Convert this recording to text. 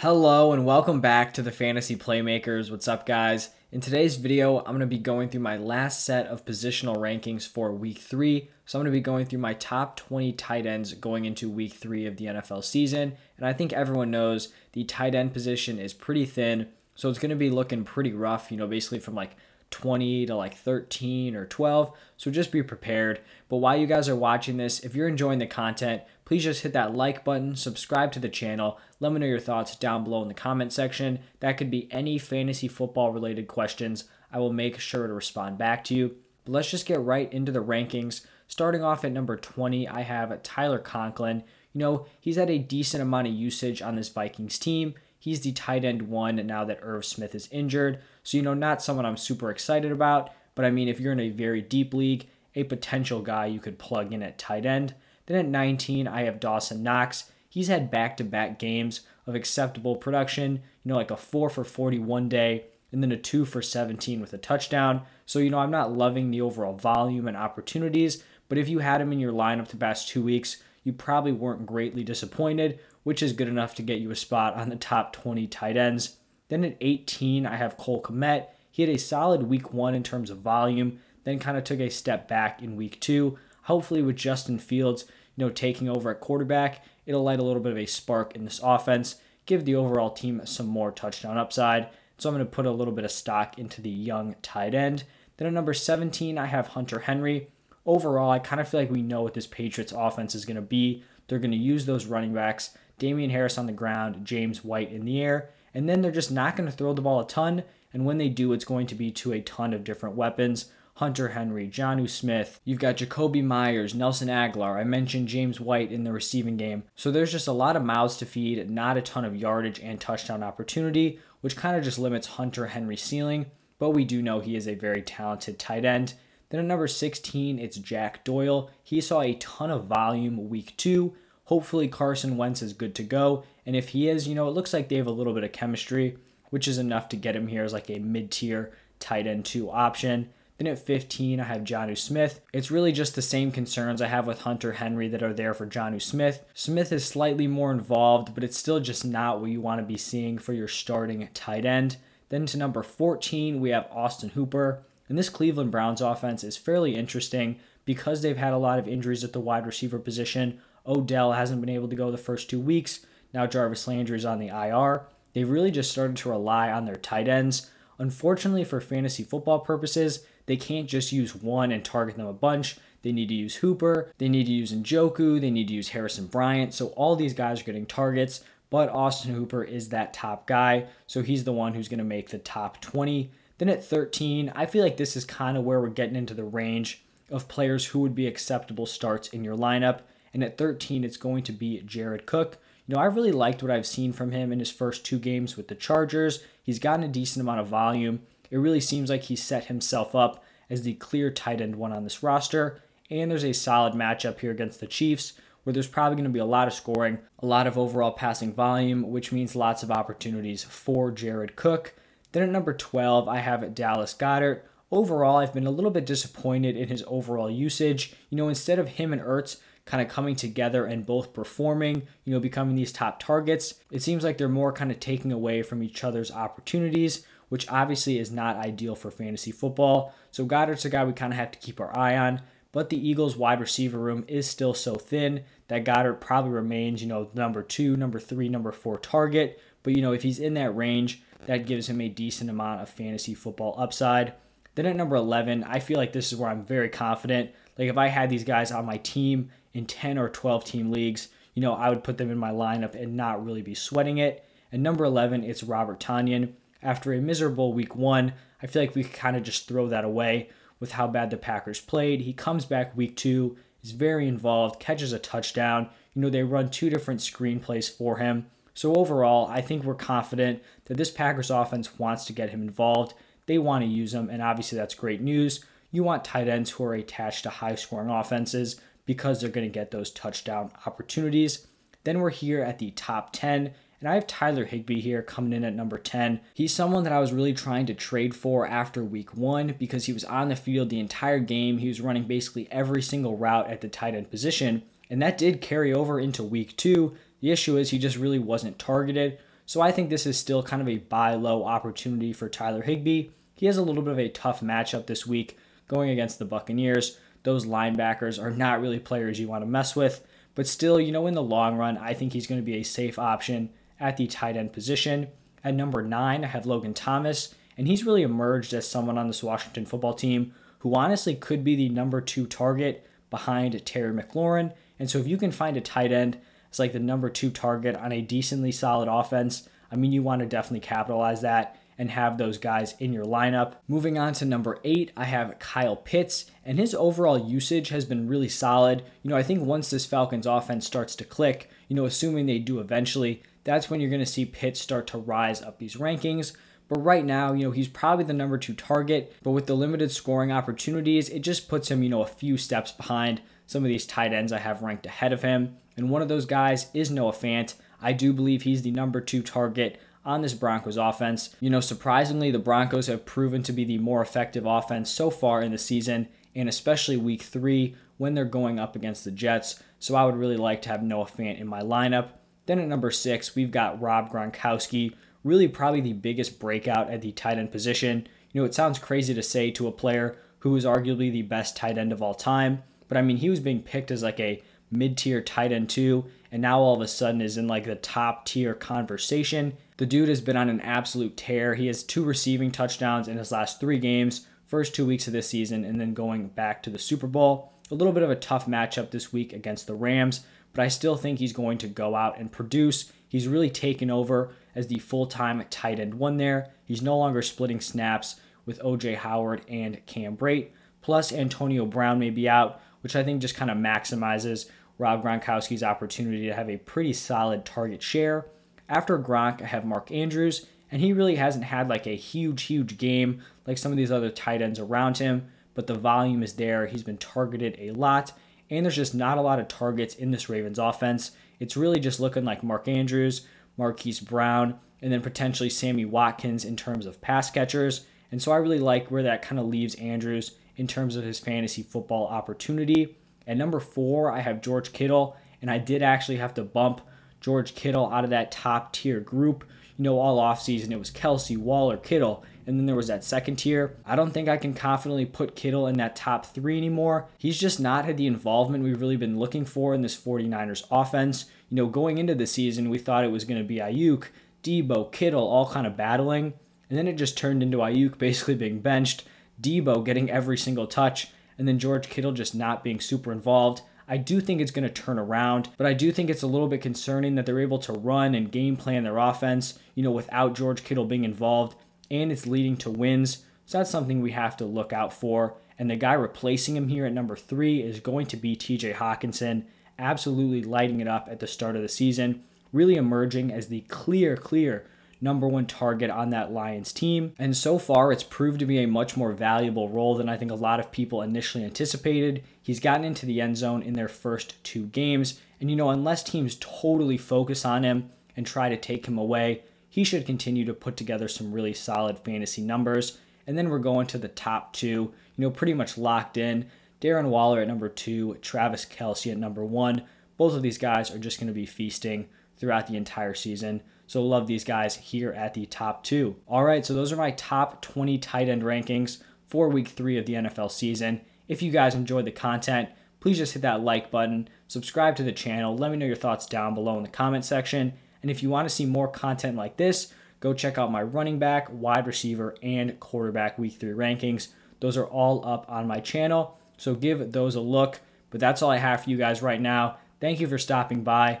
Hello and welcome back to the Fantasy Playmakers. What's up, guys? In today's video, I'm going to be going through my last set of positional rankings for week three. So, I'm going to be going through my top 20 tight ends going into week three of the NFL season. And I think everyone knows the tight end position is pretty thin. So, it's going to be looking pretty rough, you know, basically from like 20 to like 13 or 12. So just be prepared. But while you guys are watching this, if you're enjoying the content, please just hit that like button, subscribe to the channel. Let me know your thoughts down below in the comment section. That could be any fantasy football related questions. I will make sure to respond back to you. But let's just get right into the rankings. Starting off at number 20, I have Tyler Conklin. You know, he's had a decent amount of usage on this Vikings team. He's the tight end one now that Irv Smith is injured. So, you know, not someone I'm super excited about, but I mean, if you're in a very deep league, a potential guy you could plug in at tight end. Then at 19, I have Dawson Knox. He's had back to back games of acceptable production, you know, like a 4 for 41 day and then a 2 for 17 with a touchdown. So, you know, I'm not loving the overall volume and opportunities, but if you had him in your lineup the past two weeks, you probably weren't greatly disappointed, which is good enough to get you a spot on the top 20 tight ends. Then at 18, I have Cole Kmet. He had a solid week one in terms of volume, then kind of took a step back in week two. Hopefully, with Justin Fields, you know, taking over at quarterback, it'll light a little bit of a spark in this offense, give the overall team some more touchdown upside. So I'm going to put a little bit of stock into the young tight end. Then at number 17, I have Hunter Henry overall, I kind of feel like we know what this Patriots offense is going to be. They're going to use those running backs, Damien Harris on the ground, James White in the air, and then they're just not going to throw the ball a ton. And when they do, it's going to be to a ton of different weapons. Hunter Henry, Jonnu Smith, you've got Jakobi Meyers, Nelson Agholor. I mentioned James White in the receiving game. So there's just a lot of mouths to feed, not a ton of yardage and touchdown opportunity, which kind of just limits Hunter Henry's ceiling. But we do know he is a very talented tight end. Then at number 16, it's Jack Doyle. He saw a ton of volume week two. Hopefully, Carson Wentz is good to go. And if he is, you know, it looks like they have a little bit of chemistry, which is enough to get him here as like a mid tier tight end two option. Then at 15, I have Jonnu Smith. It's really just the same concerns I have with Hunter Henry that are there for Jonnu Smith. Smith is slightly more involved, but it's still just not what you want to be seeing for your starting tight end. Then to number 14, we have Austin Hooper. And this Cleveland Browns offense is fairly interesting because they've had a lot of injuries at the wide receiver position. Odell hasn't been able to go the first two weeks. Now Jarvis Landry is on the IR. They've really just started to rely on their tight ends. Unfortunately, for fantasy football purposes, they can't just use one and target them a bunch. They need to use Hooper, they need to use Njoku, they need to use Harrison Bryant. So all these guys are getting targets, but Austin Hooper is that top guy. So he's the one who's going to make the top 20. Then at 13, I feel like this is kind of where we're getting into the range of players who would be acceptable starts in your lineup. And at 13, it's going to be Jared Cook. You know, I really liked what I've seen from him in his first two games with the Chargers. He's gotten a decent amount of volume. It really seems like he set himself up as the clear tight end one on this roster. And there's a solid matchup here against the Chiefs, where there's probably going to be a lot of scoring, a lot of overall passing volume, which means lots of opportunities for Jared Cook. Then at number 12, I have Dallas Goedert. Overall, I've been a little bit disappointed in his overall usage. You know, instead of him and Ertz kind of coming together and both performing, you know, becoming these top targets, it seems like they're more kind of taking away from each other's opportunities, which obviously is not ideal for fantasy football. So Goedert's a guy we kind of have to keep our eye on. But the Eagles' wide receiver room is still so thin that Goedert probably remains, you know, number two, number three, number four target. But, you know, if he's in that range, that gives him a decent amount of fantasy football upside. Then at number 11, I feel like this is where I'm very confident. Like if I had these guys on my team in 10 or 12 team leagues, you know, I would put them in my lineup and not really be sweating it. And number 11, it's Robert Tonyan. After a miserable week one, I feel like we kind of just throw that away with how bad the Packers played. He comes back week two, is very involved, catches a touchdown. You know, they run two different screenplays for him. So overall, I think we're confident that this Packers offense wants to get him involved. They want to use him, and obviously that's great news. You want tight ends who are attached to high scoring offenses because they're going to get those touchdown opportunities. Then we're here at the top 10, and I have Tyler Higbee here coming in at number 10. He's someone that I was really trying to trade for after week one because he was on the field the entire game. He was running basically every single route at the tight end position, and that did carry over into week two. The issue is he just really wasn't targeted. So I think this is still kind of a buy low opportunity for Tyler Higbee. He has a little bit of a tough matchup this week going against the Buccaneers. Those linebackers are not really players you want to mess with, but still, you know, in the long run, I think he's going to be a safe option at the tight end position. At number nine, I have Logan Thomas, and he's really emerged as someone on this Washington football team who honestly could be the number two target behind Terry McLaurin. And so if you can find a tight end as like the number two target on a decently solid offense, I mean, you want to definitely capitalize that and have those guys in your lineup. Moving on to number eight, I have Kyle Pitts, and his overall usage has been really solid. You know, I think once this Falcons offense starts to click, you know, assuming they do eventually, that's when you're going to see Pitts start to rise up these rankings. But right now, you know, he's probably the number two target, but with the limited scoring opportunities, it just puts him, you know, a few steps behind some of these tight ends I have ranked ahead of him. And one of those guys is Noah Fant. I do believe he's the number two target on this Broncos offense. You know, surprisingly, the Broncos have proven to be the more effective offense so far in the season, and especially week three when they're going up against the Jets. So I would really like to have Noah Fant in my lineup. Then at number six, we've got Rob Gronkowski, really probably the biggest breakout at the tight end position. You know, it sounds crazy to say to a player who is arguably the best tight end of all time, but I mean, he was being picked as like a mid tier tight end two, and now all of a sudden is in like the top tier conversation. The dude has been on an absolute tear. He has two receiving touchdowns in his last three games, first two weeks of this season, and then going back to the Super Bowl. A little bit of a tough matchup this week against the Rams, but I still think he's going to go out and produce. He's really taken over as the full time tight end one there. He's no longer splitting snaps with OJ Howard and Cam Brate. Plus, Antonio Brown may be out, which I think just kind of maximizes Rob Gronkowski's opportunity to have a pretty solid target share. After Gronk, I have Mark Andrews, and he really hasn't had like a huge, huge game like some of these other tight ends around him, but the volume is there. He's been targeted a lot, and there's just not a lot of targets in this Ravens offense. It's really just looking like Mark Andrews, Marquise Brown, and then potentially Sammy Watkins in terms of pass catchers. And so I really like where that kind of leaves Andrews in terms of his fantasy football opportunity. At number four, I have George Kittle, and I did actually have to bump George Kittle out of that top tier group. You know, all offseason it was Kelce, Waller, Kittle, and then there was that second tier. I don't think I can confidently put Kittle in that top three anymore. He's just not had the involvement we've really been looking for in this 49ers offense. You know, going into the season, we thought it was going to be Aiyuk, Deebo, Kittle all kind of battling, and then it just turned into Aiyuk basically being benched, Deebo getting every single touch, and then George Kittle just not being super involved. I do think it's going to turn around, but I do think it's a little bit concerning that they're able to run and game plan their offense, you know, without George Kittle being involved, and it's leading to wins. So that's something we have to look out for. And the guy replacing him here at number three is going to be TJ Hockenson, absolutely lighting it up at the start of the season, really emerging as the clear, clear number one target on that Lions team. And so far, it's proved to be a much more valuable role than I think a lot of people initially anticipated. He's gotten into the end zone in their first two games. And, you know, unless teams totally focus on him and try to take him away, he should continue to put together some really solid fantasy numbers. And then we're going to the top two, you know, pretty much locked in. Darren Waller at number two, Travis Kelce at number one. Both of these guys are just going to be feasting throughout the entire season. So love these guys here at the top two. All right, so those are my top 20 tight end rankings for week three of the NFL season. If you guys enjoyed the content, please just hit that like button, subscribe to the channel, let me know your thoughts down below in the comment section. And if you want to see more content like this, go check out my running back, wide receiver, and quarterback week three rankings. Those are all up on my channel, so give those a look. But that's all I have for you guys right now. Thank you for stopping by,